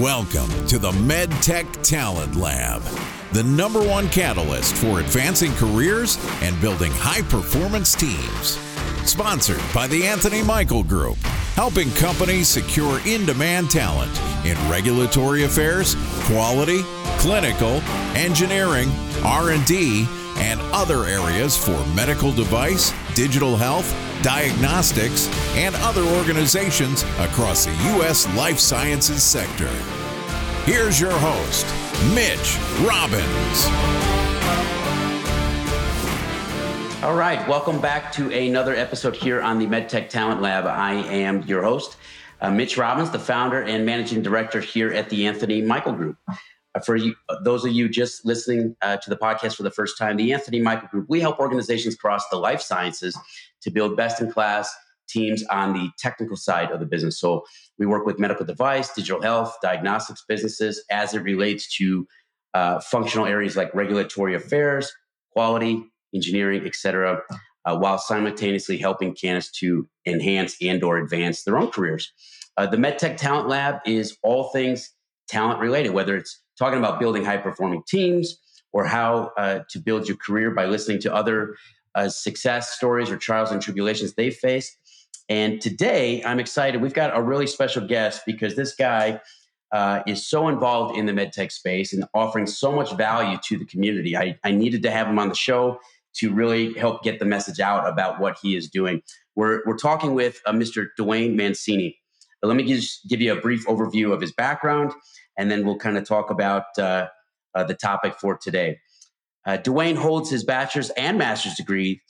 Welcome to the MedTech Talent Lab, the number one catalyst for advancing careers and building high performance teams. Sponsored by the Anthony Michael Group, helping companies secure in-demand talent in regulatory affairs, quality, clinical, engineering, R&D, and other areas for medical device, digital health, diagnostics, and other organizations across the U.S. life sciences sector. Here's your host, Mitch Robbins. All right, welcome back to another episode here on the MedTech Talent Lab. I am your host, uh, Mitch Robbins, the founder and managing director here at the Anthony Michael Group. For you, those of you just listening uh, to the podcast for the first time, the Anthony Michael Group, we help organizations across the life sciences to build best in class teams on the technical side of the business. So we work with medical device, digital health, diagnostics businesses as it relates to uh, functional areas like regulatory affairs, quality, engineering, etc., uh, while simultaneously helping candidates to enhance and or advance their own careers. Uh, the MedTech Talent Lab is all things talent related, whether it's talking about building high performing teams or how uh, to build your career by listening to other uh, success stories or trials and tribulations they faced. And today, I'm excited. We've got a really special guest because this guy uh, is so involved in the medtech space and offering so much value to the community. I, I needed to have him on the show to really help get the message out about what he is doing. We're, we're talking with uh, Mr. Duane Mancini. But let me just give you a brief overview of his background, and then we'll kind of talk about uh, uh, the topic for today. Uh, Duane holds his bachelor's and master's degree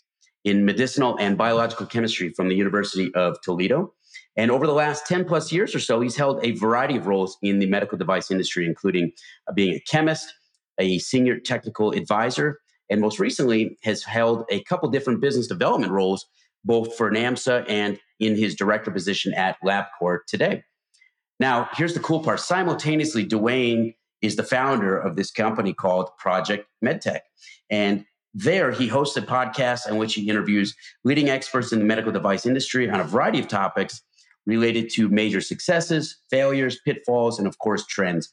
in medicinal and biological chemistry from the University of Toledo. And over the last 10 plus years or so, he's held a variety of roles in the medical device industry, including uh, being a chemist, a senior technical advisor, and most recently has held a couple different business development roles, both for NAMSA and in his director position at LabCorp today. Now, here's the cool part. Simultaneously, Duane is the founder of this company called Project MedTech. And there, he hosts a podcast in which he interviews leading experts in the medical device industry on a variety of topics related to major successes, failures, pitfalls, and of course, trends.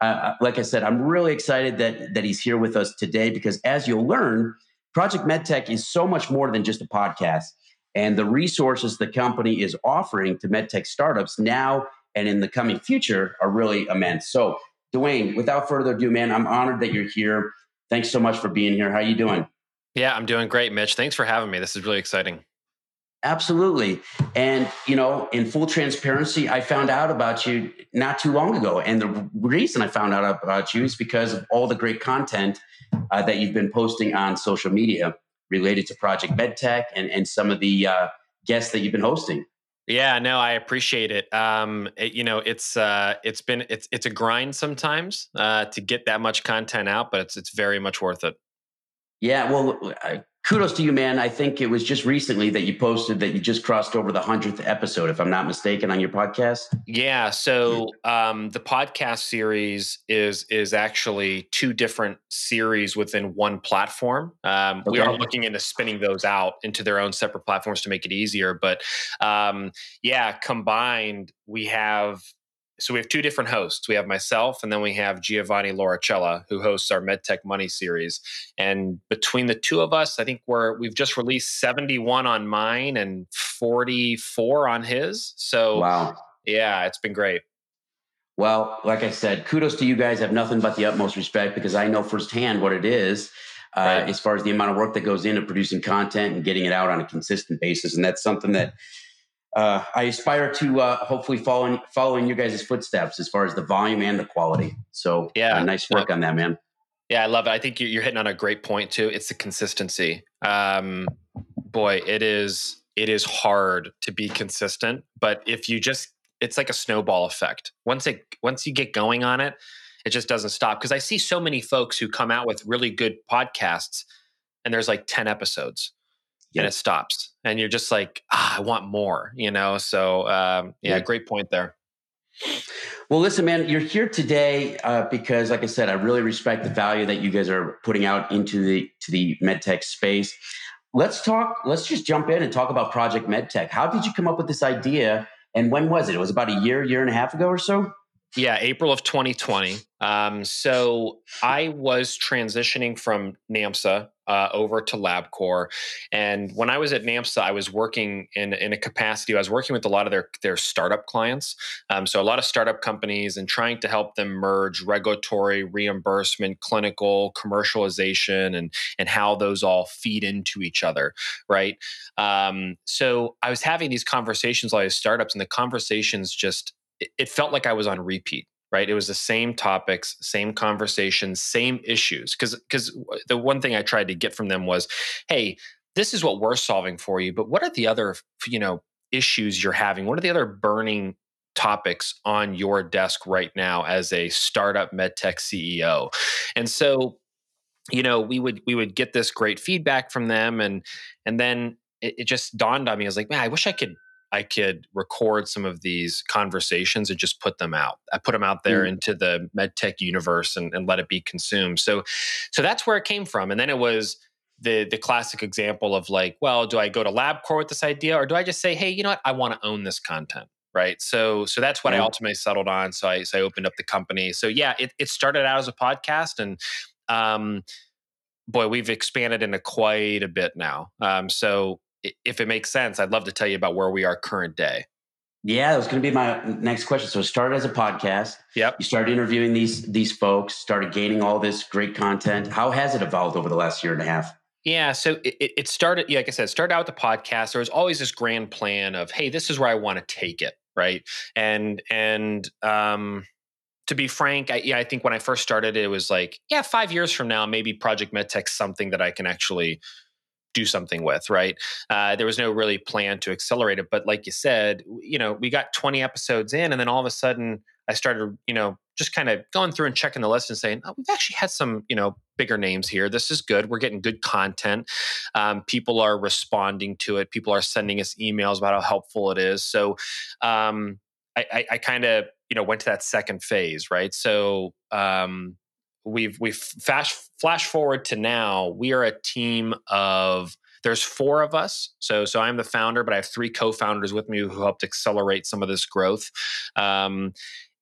Uh, uh, like I said, I'm really excited that, that he's here with us today because as you'll learn, Project MedTech is so much more than just a podcast. And the resources the company is offering to MedTech startups now and in the coming future are really immense. So Duane, without further ado, man, I'm honored that you're here. Thanks so much for being here. How are you doing? Yeah, I'm doing great, Mitch. Thanks for having me. This is really exciting. Absolutely. And, you know, in full transparency, I found out about you not too long ago. And the reason I found out about you is because of all the great content uh, that you've been posting on social media related to Project MedTech and, and some of the uh, guests that you've been hosting. Yeah, no, I appreciate it. Um, it, you know, it's uh, it's been it's it's a grind sometimes uh, to get that much content out, but it's it's very much worth it. Yeah, well, kudos to you, man. I think it was just recently that you posted that you just crossed over the hundredth episode, if I'm not mistaken, on your podcast. Yeah. So um, the podcast series is is actually two different series within one platform. Um, okay. We are looking into spinning those out into their own separate platforms to make it easier. But um, yeah, combined, we have so we have two different hosts. We have myself, and then we have Giovanni Lauricella, who hosts our MedTech Money series. And between the two of us, I think we're we've just released 71 on mine and 44 on his. So wow, yeah, it's been great. Well, like I said, kudos to you guys. I have nothing but the utmost respect because I know firsthand what it is. Uh, right. As far as the amount of work that goes into producing content and getting it out on a consistent basis, and that's something that uh, I aspire to uh, hopefully following following your guys' footsteps as far as the volume and the quality. So yeah, uh, nice work on that, man. Yeah, I love it. I think you're hitting on a great point too. It's the consistency. Um, boy, it is it is hard to be consistent, but if you just it's like a snowball effect. Once it once you get going on it, it just doesn't stop. Because I see so many folks who come out with really good podcasts, and there's like ten episodes yep. and it stops and you're just like ah, i want more you know so um, yeah yep. great point there well listen man you're here today uh, because like i said i really respect the value that you guys are putting out into the to the medtech space let's talk let's just jump in and talk about project medtech how did you come up with this idea and when was it it was about a year year and a half ago or so Yeah, April of 2020. Um, so I was transitioning from NAMSA uh, over to LabCorp, and when I was at NAMSA, I was working in in a capacity. I was working with a lot of their their startup clients, um, so a lot of startup companies, and trying to help them merge regulatory, reimbursement, clinical, commercialization, and and how those all feed into each other, right? Um, so I was having these conversations with startups, and the conversations just it felt like I was on repeat right? It was the same topics same conversations same issues because because the one thing i tried to get from them was hey this is what we're solving for you but what are the other you know issues you're having? What are the other burning topics on your desk right now as a startup medtech ceo and so you know we would we would get this great feedback from them and and then it, it just dawned on me i was like man i wish i could I could record some of these conversations and just put them out. I put them out there mm. into the medtech universe and, and let it be consumed. So, so that's where it came from. And then it was the the classic example of like, well, do I go to LabCorp with this idea, or do I just say, hey, you know what, I want to own this content, right? So, so that's what I ultimately settled on. So I, so I opened up the company. So yeah, it, it started out as a podcast, and um, boy, we've expanded into quite a bit now. Um, so if it makes sense, I'd love to tell you about where we are current day. Yeah, that was going to be my next question. So it started as a podcast. Yep. You started interviewing these these folks, started gaining all this great content. How has it evolved over the last year and a half? Yeah, so it, it started, like I said, started out with the podcast. There was always this grand plan of, hey, this is where I want to take it, right? And and um, to be frank, I, yeah, I think when I first started, it was like, yeah, five years from now, maybe Project MedTech something that I can actually do something with, right? Uh, there was no really plan to accelerate it. But like you said, you know, we got 20 episodes in, and then all of a sudden I started, you know, just kind of going through and checking the list and saying, oh, we've actually had some, you know, bigger names here. This is good. We're getting good content. Um, people are responding to it. People are sending us emails about how helpful it is. So um, I, I, I kind of, you know, went to that second phase, right? So um, we've we've flash flash forward to now we are a team of there's four of us. So so i'm the founder but i have three co-founders with me who helped accelerate some of this growth. Um,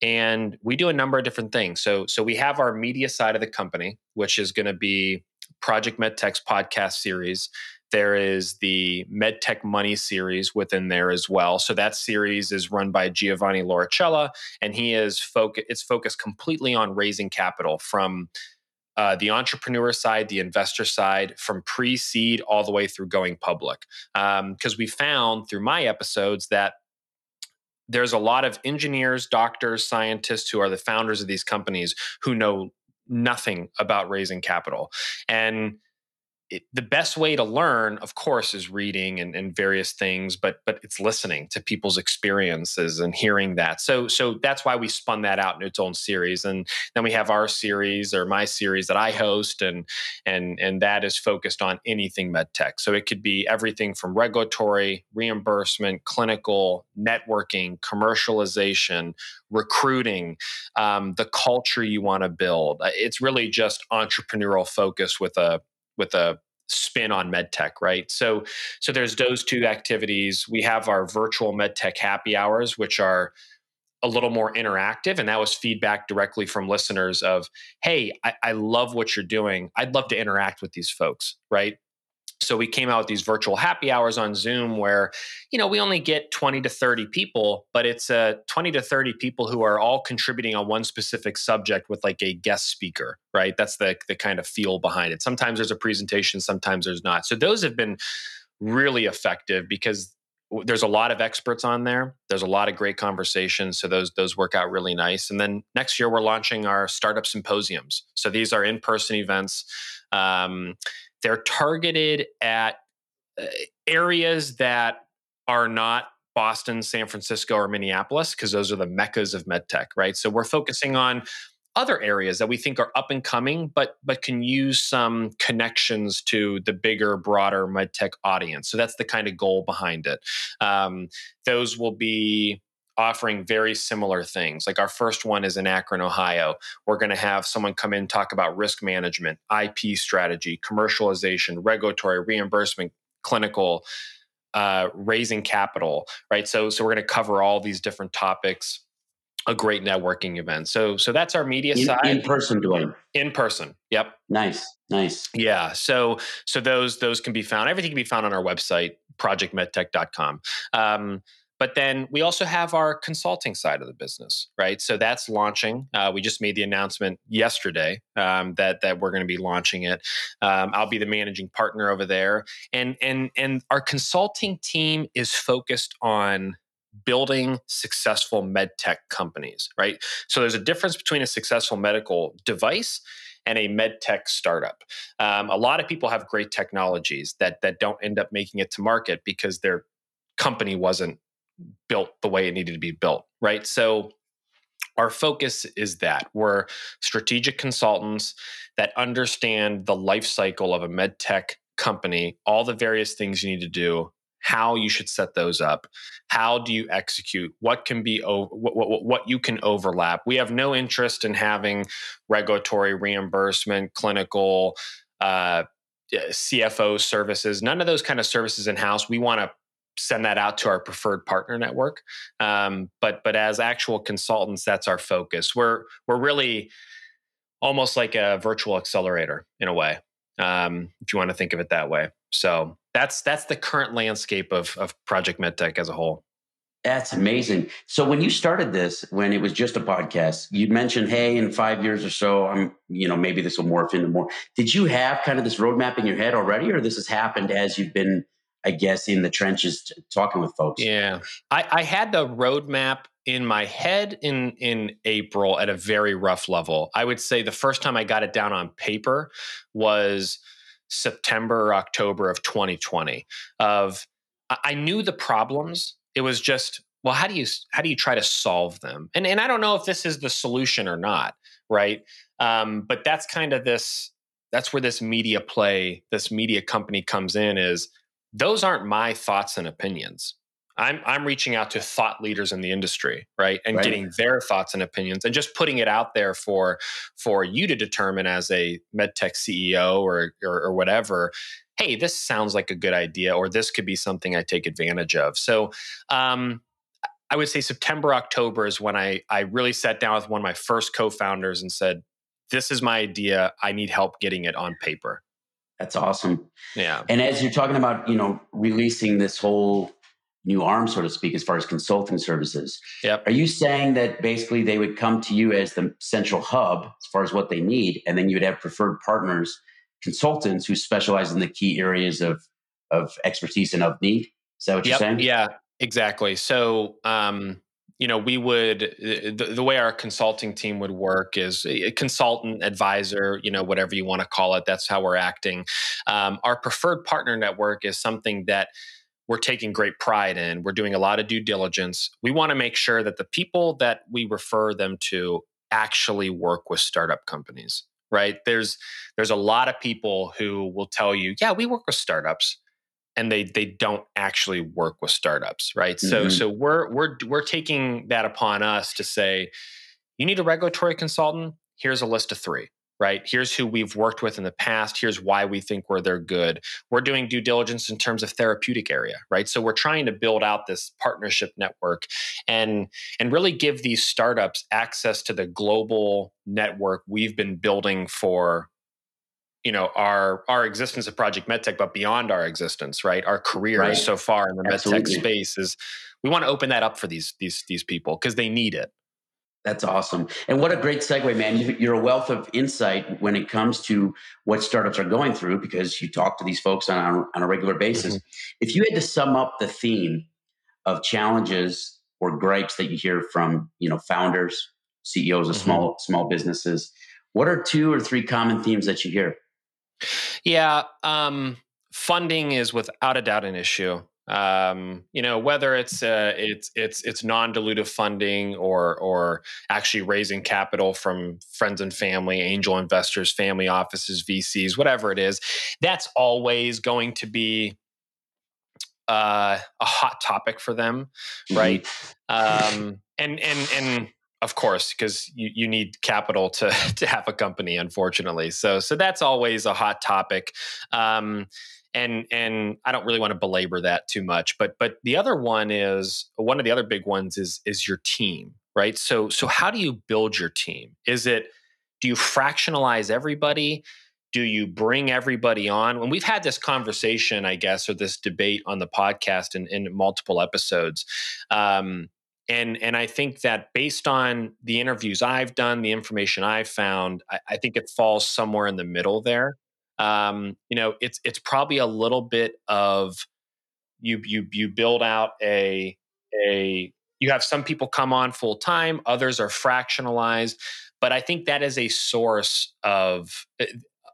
and we do a number of different things. So so we have our media side of the company which is going to be project medtech's podcast series there is the MedTech Money series within there as well. So that series is run by Giovanni Lauricella, and he is focused. It's focused completely on raising capital from uh, the entrepreneur side, the investor side, from pre-seed all the way through going public. Because um, we found through my episodes that there's a lot of engineers, doctors, scientists who are the founders of these companies who know nothing about raising capital, and it, the best way to learn of course is reading and, and, various things but but it's listening to people's experiences and hearing that. So so that's why we spun that out in its own series. And then we have our series or my series that i host and and and that is focused on anything medtech so it could be everything from regulatory reimbursement clinical networking commercialization recruiting um, the culture you want to build it's really just entrepreneurial focus with a with a spin on medtech right? So so there's those two activities. We have our virtual medtech happy hours which are a little more interactive and that was feedback directly from listeners of hey I, I love what you're doing. I'd love to interact with these folks right so we came out with these virtual happy hours on Zoom where, you know, we only get 20 to 30 people, but it's uh, 20 to 30 people who are all contributing on one specific subject with like a guest speaker, right? That's the, the kind of feel behind it. Sometimes there's a presentation, sometimes there's not. So those have been really effective because there's a lot of experts on there. There's a lot of great conversations, so those those work out really nice. And then next year we're launching our startup symposiums. So these are in-person events. Um, they're targeted at uh, areas that are not Boston, San Francisco, or Minneapolis, because those are the meccas of medtech, right? So we're focusing on other areas that we think are up and coming, but but can use some connections to the bigger, broader medtech audience. So that's the kind of goal behind it. Um, those will be offering very similar things. Like our first one is in Akron, Ohio. We're going to have someone come in talk about risk management, IP strategy, commercialization, regulatory, reimbursement, clinical, uh, raising capital, right? So, so we're going to cover all these different topics. a great networking event. So so that's our media in, side. In person, Duane. In person. Yep. Nice. Nice. Yeah. So so those those can be found. Everything can be found on our website, projectmedtech.com. Um, but then we also have our consulting side of the business, right? So that's launching. Uh, we just made the announcement yesterday um, that that we're going to be launching it. Um, I'll be the managing partner over there, and and and our consulting team is focused on building successful med tech companies, right? So there's a difference between a successful medical device and a med tech startup. Um, a lot of people have great technologies that that don't end up making it to market because their company wasn't built the way it needed to be built, right? So our focus is that we're strategic consultants that understand the life cycle of a med tech company, all the various things you need to do, how you should set those up, how do you execute, what can be what, what, what you can overlap. We have no interest in having regulatory reimbursement, clinical, uh, CFO services, none of those kind of services in house. We want to send that out to our preferred partner network. Um, but but as actual consultants, that's our focus. We're we're really almost like a virtual accelerator in a way, um, if you want to think of it that way. So that's that's the current landscape of of Project MedTech as a whole. That's amazing. So when you started this, when it was just a podcast, you mentioned, "Hey, in five years or so, I'm, you know, maybe this will morph into more." Did you have kind of this roadmap in your head already, or this has happened as you've been I guess, in the trenches talking with folks. Yeah, I, I had the roadmap in my head in in April at a very rough level. I would say the first time I got it down on paper was September or October of 2020. Of I knew the problems. It was just well, how do you how do you try to solve them? And and I don't know if this is the solution or not, right? Um, but that's kind of this. That's where this media play, this media company comes in. Is those aren't my thoughts and opinions. I'm I'm reaching out to thought leaders in the industry, right, and right. getting their thoughts and opinions, and just putting it out there for for you to determine as a medtech CEO or, or or, whatever. Hey, this sounds like a good idea, or this could be something I take advantage of. So, um, I would say September October is when I I really sat down with one of my first co-founders and said, "This is my idea. I need help getting it on paper." That's awesome. Yeah. And as you're talking about, you know, releasing this whole new arm, so to speak, as far as consulting services. Yep. Are you saying that basically they would come to you as the central hub as far as what they need, and then you would have preferred partners, consultants who specialize in the key areas of of expertise and of need? Is that what yep. you're saying? Yeah, exactly. So um, you know we would eh, the, the, way our consulting team would work is a consultant advisor you know whatever you want to call it that's how we're acting. Um, our preferred partner network is something that we're taking great pride in. We're doing a lot of due diligence. We want to make sure that the people that we refer them to actually work with startup companies right? There's there's a lot of people who will tell you yeah we work with startups and they they don't actually work with startups right? Mm-hmm. so so we're we're we're taking that upon us to say you need a regulatory consultant? Here's a list of 3 right? Here's who we've worked with in the past. Here's why we think we're they're good. We're doing due diligence in terms of therapeutic area right? So we're trying to build out this partnership network and and really give these startups access to the global network we've been building for you know our our existence of project medtech but beyond our existence right our careers right. so far in the Absolutely. medtech space is we want to open that up for these these these people because they need it that's awesome and what a great segue man you're a wealth of insight when it comes to what startups are going through because you talk to these folks on, on, on a regular basis mm-hmm. if you had to sum up the theme of challenges or gripes that you hear from you know founders ceos of mm-hmm. small small businesses what are two or three common themes that you hear yeah, um, funding is without a doubt an issue. Um, you know, whether it's uh, it's it's it's non-dilutive funding or or actually raising capital from friends and family, angel investors, family offices, VCs, whatever it is, that's always going to be uh, a hot topic for them, right? Mm-hmm. Um, and and and of course, because you, you need capital to to have a company, unfortunately. So so that's always a hot topic. Um, and and I don't really want to belabor that too much, but but the other one is one of the other big ones is is your team, right? So so how do you build your team? Is it do you fractionalize everybody? Do you bring everybody on? When we've had this conversation, I guess, or this debate on the podcast in, in multiple episodes, um, and and I think that based on the interviews I've done, the information I've found, I, I think it falls somewhere in the middle there. Um, you know, it's it's probably a little bit of you you you build out a a you have some people come on full time, others are fractionalized, but I think that is a source of eh,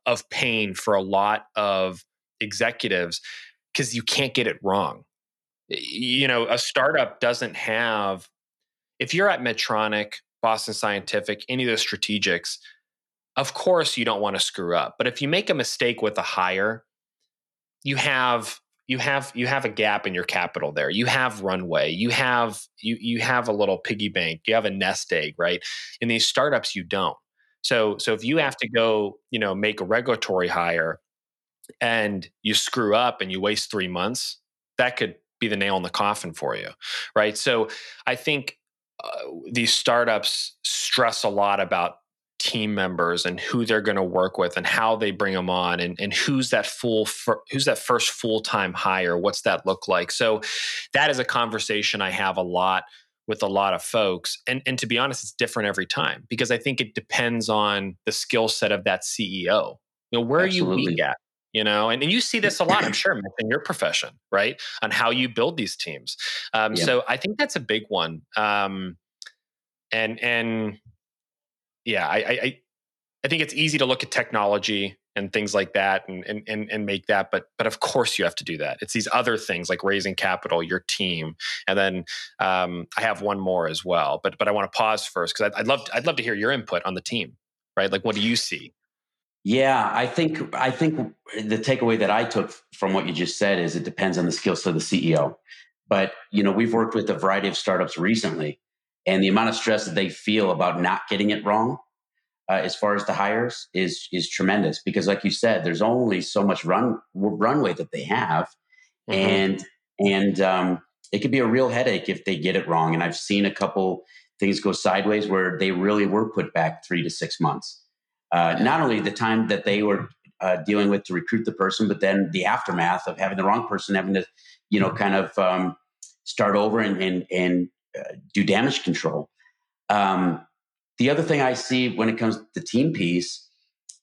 of pain for a lot of executives because you can't get it wrong. You know, a startup doesn't have if you're at Medtronic, Boston Scientific, any of the strategics, of course you don't want to screw up. But if you make a mistake with a hire, you have you have you have a gap in your capital there you have runway you have you you have a little piggy bank you have a nest egg right in these startups you don't so so if you have to go you know make a regulatory hire and you screw up and you waste 3 months that could be the nail in the coffin for you right? So i think uh, these startups stress a lot about team members and who they're going to work with and how they bring them on and, and who's that full who's that first full-time hire what's that look like? So that is a conversation i have a lot with a lot of folks and and to be honest it's different every time because i think it depends on the skill set of that ceo you know where Absolutely. are you weak at you know and, and you see this a lot i'm sure in your profession right on how you build these teams. Um, yeah. so i think that's a big one um, and and yeah, I, I I think it's easy to look at technology and things like that and, and and and make that but but of course you have to do that. It's these other things like raising capital your team and then um, i have one more as well but but i want to pause first because I'd, I'd love to, i'd love to hear your input on the team right? Like what do you see yeah i think i think the takeaway that i took from what you just said is it depends on the skills of the ceo but you know we've worked with a variety of startups recently and the amount of stress that they feel about not getting it wrong uh, as far as the hires is is tremendous because like you said there's only so much run runway that they have mm-hmm. and and um, it could be a real headache if they get it wrong and i've seen a couple things go sideways where they really were put back three to six months uh, not only the time that they were uh, dealing with to recruit the person but then the aftermath of having the wrong person having to you know kind of um, start over and and, and uh, do damage control. Um, the other thing I see when it comes to the team piece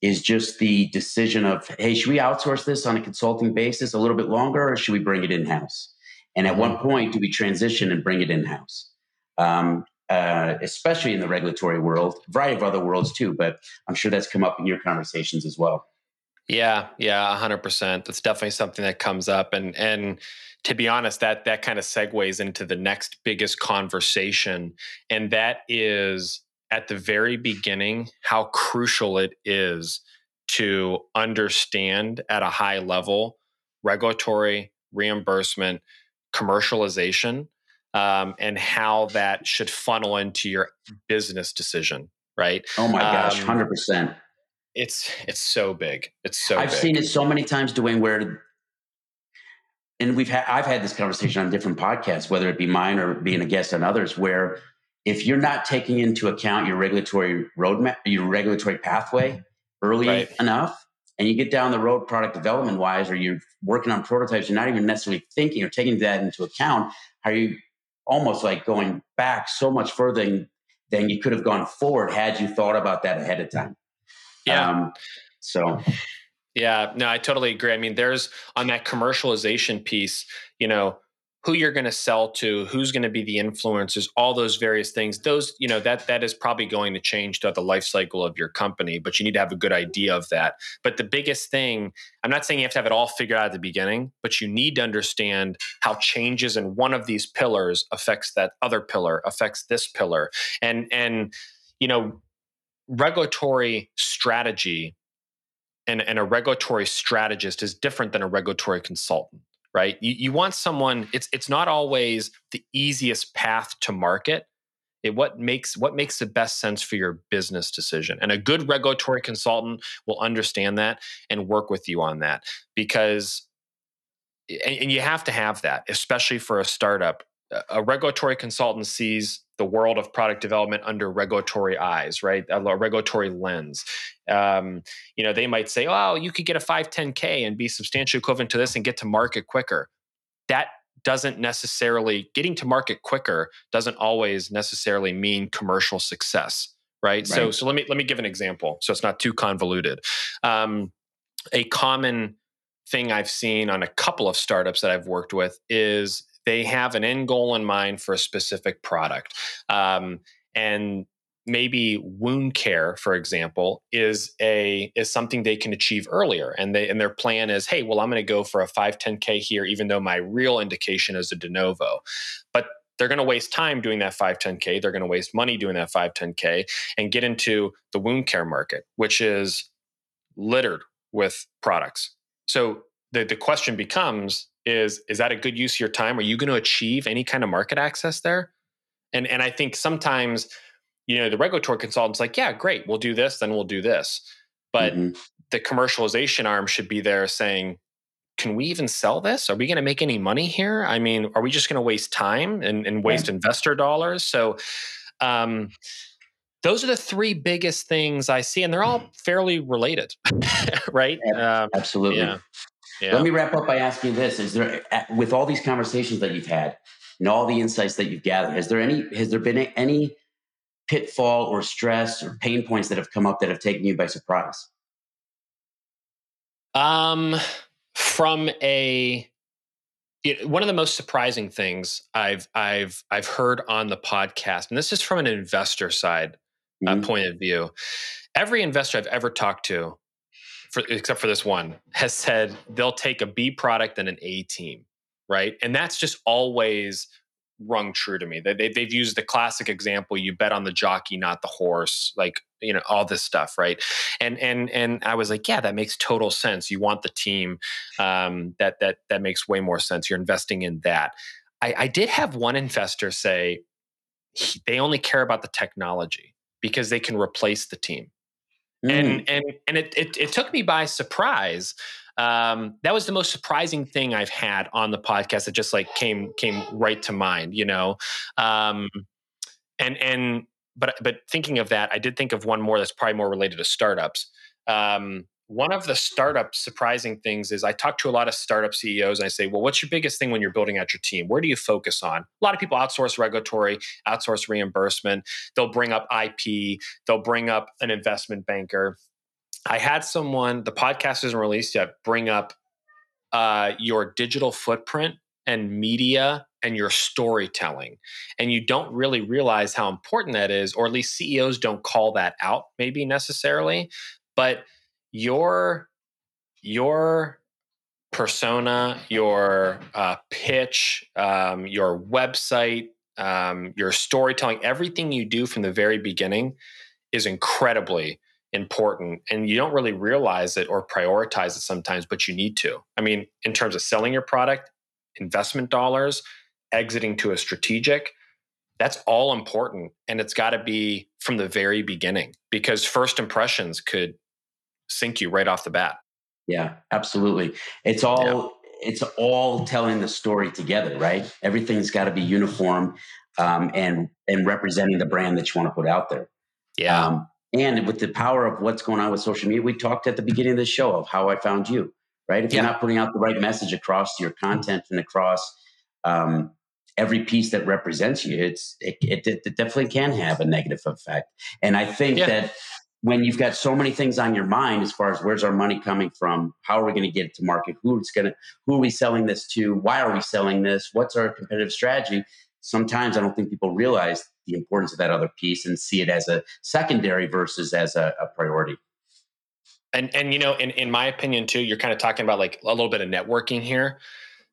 is just the decision of, hey, should we outsource this on a consulting basis a little bit longer, or should we bring it in house? And at what mm-hmm. point do we transition and bring it in house? Um, uh, especially in the regulatory world, a variety of other worlds too, but I'm sure that's come up in your conversations as well. Yeah, yeah, hundred percent. That's definitely something that comes up, and and to be honest, that that kind of segues into the next biggest conversation, and that is at the very beginning how crucial it is to understand at a high level regulatory reimbursement, commercialization, um, and how that should funnel into your business decision. Right? Oh my gosh, um, hundred um, percent. It's it's so big. It's so. I've big. seen it so many times, Duane, where and we've had I've had this conversation on different podcasts, whether it be mine or being a guest on others, where if you're not taking into account your regulatory roadmap, your regulatory pathway early right. enough, and you get down the road product development wise, or you're working on prototypes, you're not even necessarily thinking or taking that into account, are you almost like going back so much further than you could have gone forward had you thought about that ahead of time. Yeah. Um, so yeah, no, I totally agree. I mean, there's on that commercialization piece, you know, who you're going to sell to, who's going to be the influencers, all those various things. Those, you know, that that is probably going to change throughout the life cycle of your company, but you need to have a good idea of that. But the biggest thing, I'm not saying you have to have it all figured out at the beginning, but you need to understand how changes in one of these pillars affects that other pillar, affects this pillar. And and you know, regulatory strategy and, and a regulatory strategist is different than a regulatory consultant right? You, you want someone it's it's not always the easiest path to market. It what makes what makes the best sense for your business decision? And a good regulatory consultant will understand that and work with you on that because and, and you have to have that especially for a startup. A regulatory consultant sees the world of product development under regulatory eyes, right? A regulatory lens. Um, you know, they might say, "Oh, you could get a 510k and be substantially equivalent to this and get to market quicker." That doesn't necessarily getting to market quicker doesn't always necessarily mean commercial success, right? right. So, so let me let me give an example, so it's not too convoluted. Um, a common thing I've seen on a couple of startups that I've worked with is they have an end goal in mind for a specific product. Um, and maybe wound care for example is a is something they can achieve earlier and they and their plan is hey well i'm going to go for a 510k here even though my real indication is a de novo but they're going to waste time doing that 510k they're going to waste money doing that 510k and get into the wound care market which is littered with products so the, the question becomes is is that a good use of your time? Are you going to achieve any kind of market access there? And and I think sometimes, you know, the regulatory consultant's like, yeah, great, we'll do this, then we'll do this. But mm-hmm. the commercialization arm should be there saying, can we even sell this? Are we going to make any money here? I mean, are we just going to waste time and, and waste yeah. investor dollars? So um, those are the three biggest things I see, and they're all fairly related, right? Um, Absolutely. Yeah. Yeah. Let me wrap up by asking this: Is there, with all these conversations that you've had and all the insights that you've gathered, has there any has there been any pitfall or stress or pain points that have come up that have taken you by surprise? Um, from a one of the most surprising things I've I've I've heard on the podcast, and this is from an investor side uh, mm-hmm. uh, point of view. Every investor I've ever talked to for, except for this one, has said they'll take a B product and an A team, right? And that's just always rung true to me. They, they, they've used the classic example: you bet on the jockey, not the horse. Like you know all this stuff, right? And and and I was like, yeah, that makes total sense. You want the team um, that that that makes way more sense. You're investing in that. I, I did have one investor say he, they only care about the technology because they can replace the team. Mm. And and and it, it, it took me by surprise. Um, that was the most surprising thing I've had on the podcast. That just like came came right to mind, you know. Um, and and but but thinking of that, I did think of one more that's probably more related to startups. Um, one of the startup surprising things is I talk to a lot of startup CEOs and I say, well, what's your biggest thing when you're building out your team? Where do you focus on? A lot of people outsource regulatory, outsource reimbursement. They'll bring up IP, they'll bring up an investment banker. I had someone, the podcast isn't released yet, bring up uh, your digital footprint and media and your storytelling. And you don't really realize how important that is, or at least CEOs don't call that out, maybe necessarily. But your your persona, your uh, pitch, um, your website, um, your storytelling, everything you do from the very beginning is incredibly important. And you don't really realize it or prioritize it sometimes, but you need to. I mean, in terms of selling your product, investment dollars, exiting to a strategic, that's all important. And it's got to be from the very beginning because first impressions could sink you right off the bat. Yeah, absolutely. It's all yeah. it's all telling the story together, right? Everything's got to be uniform um, and and representing the brand that you want to put out there. Yeah. Um, and with the power of what's going on with social media, we talked at the beginning of the show of how I found you, right? If yeah. you're not putting out the right message across your content and across um, every piece that represents you, it's it, it, it, definitely can have a negative effect. And I think yeah. that when you've got so many things on your mind as far as where's our money coming from how are we going to get it to market? Who's going to who are we selling this to? Why are we selling this? What's our competitive strategy? Sometimes i don't think people realize the importance of that other piece and see it as a secondary versus as a, a priority. And and you know in, in my opinion too you're kind of talking about like a little bit of networking here.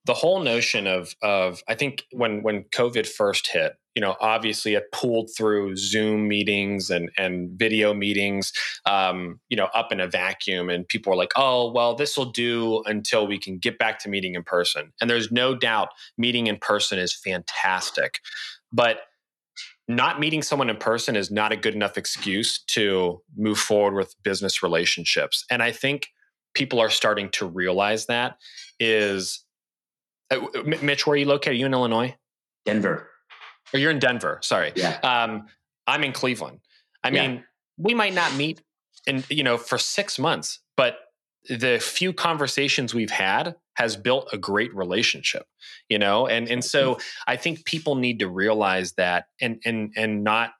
The whole notion of of I think when when COVID first hit, you know, obviously it pulled through Zoom meetings and and video meetings, um, you know, up in a vacuum, and people were like, "Oh, well, this will do until we can get back to meeting in person." And there's no doubt meeting in person is fantastic, but not meeting someone in person is not a good enough excuse to move forward with business relationships. And I think people are starting to realize that is uh, Mitch, where are you located? Are you in Illinois? Denver. Or you're in Denver. Sorry. Yeah. Um, I'm in Cleveland. I Yeah. mean, we might not meet in you know for six months, but the few conversations we've had has built a great relationship. You know, and and so I think people need to realize that and and and not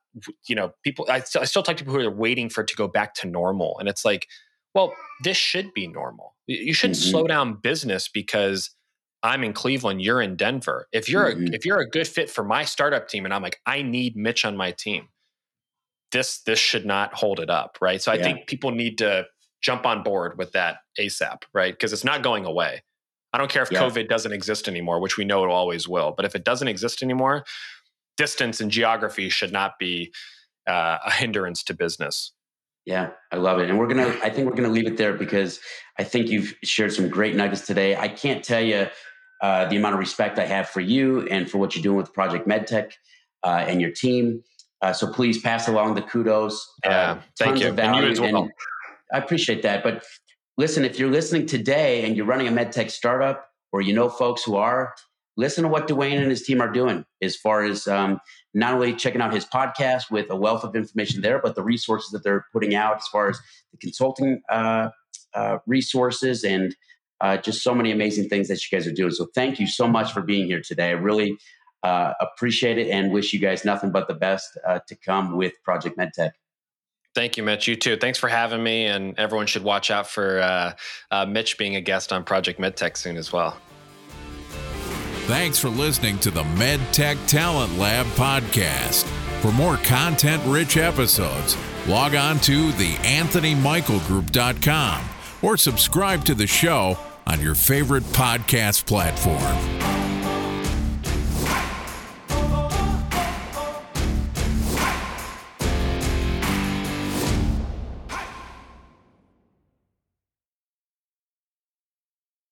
you know people. I, still- I still talk to people who are waiting for it to go back to normal, and it's like, well, this should be normal. You shouldn't Mhm. slow down business because I'm in Cleveland, you're in Denver. If you're Mhm. a, if you're a good fit for my startup team, and I'm like, I need Mitch on my team. This this should not hold it up, right? So I Yeah. think people need to jump on board with that ASAP, right? Because it's not going away. I don't care if Yeah. COVID doesn't exist anymore, which we know it always will. But if it doesn't exist anymore, distance and geography should not be uh, a hindrance to business. Yeah, I love it. And we're going to, I think we're going to leave it there because I think you've shared some great nuggets today. I can't tell you uh, the amount of respect I have for you and for what you're doing with Project MedTech uh, and your team. Uh, so please pass along the kudos. Yeah, uh, thank you. And you well. and I appreciate that. But listen, if you're listening today and you're running a MedTech startup or you know folks who are, listen to what Duane and his team are doing as far as um, not only checking out his podcast with a wealth of information there, but the resources that they're putting out as far as the consulting uh, uh, resources and uh, just so many amazing things that you guys are doing. So thank you so much for being here today. I really uh, appreciate it and wish you guys nothing but the best uh, to come with Project MedTech. Thank you, Mitch. You too. Thanks for having me. And everyone should watch out for uh, uh, Mitch being a guest on Project MedTech soon as well. Thanks for listening to the MedTech Talent Lab podcast. For more content rich episodes, log on to theanthonymichaelgroup.com or subscribe to the show on your favorite podcast platform.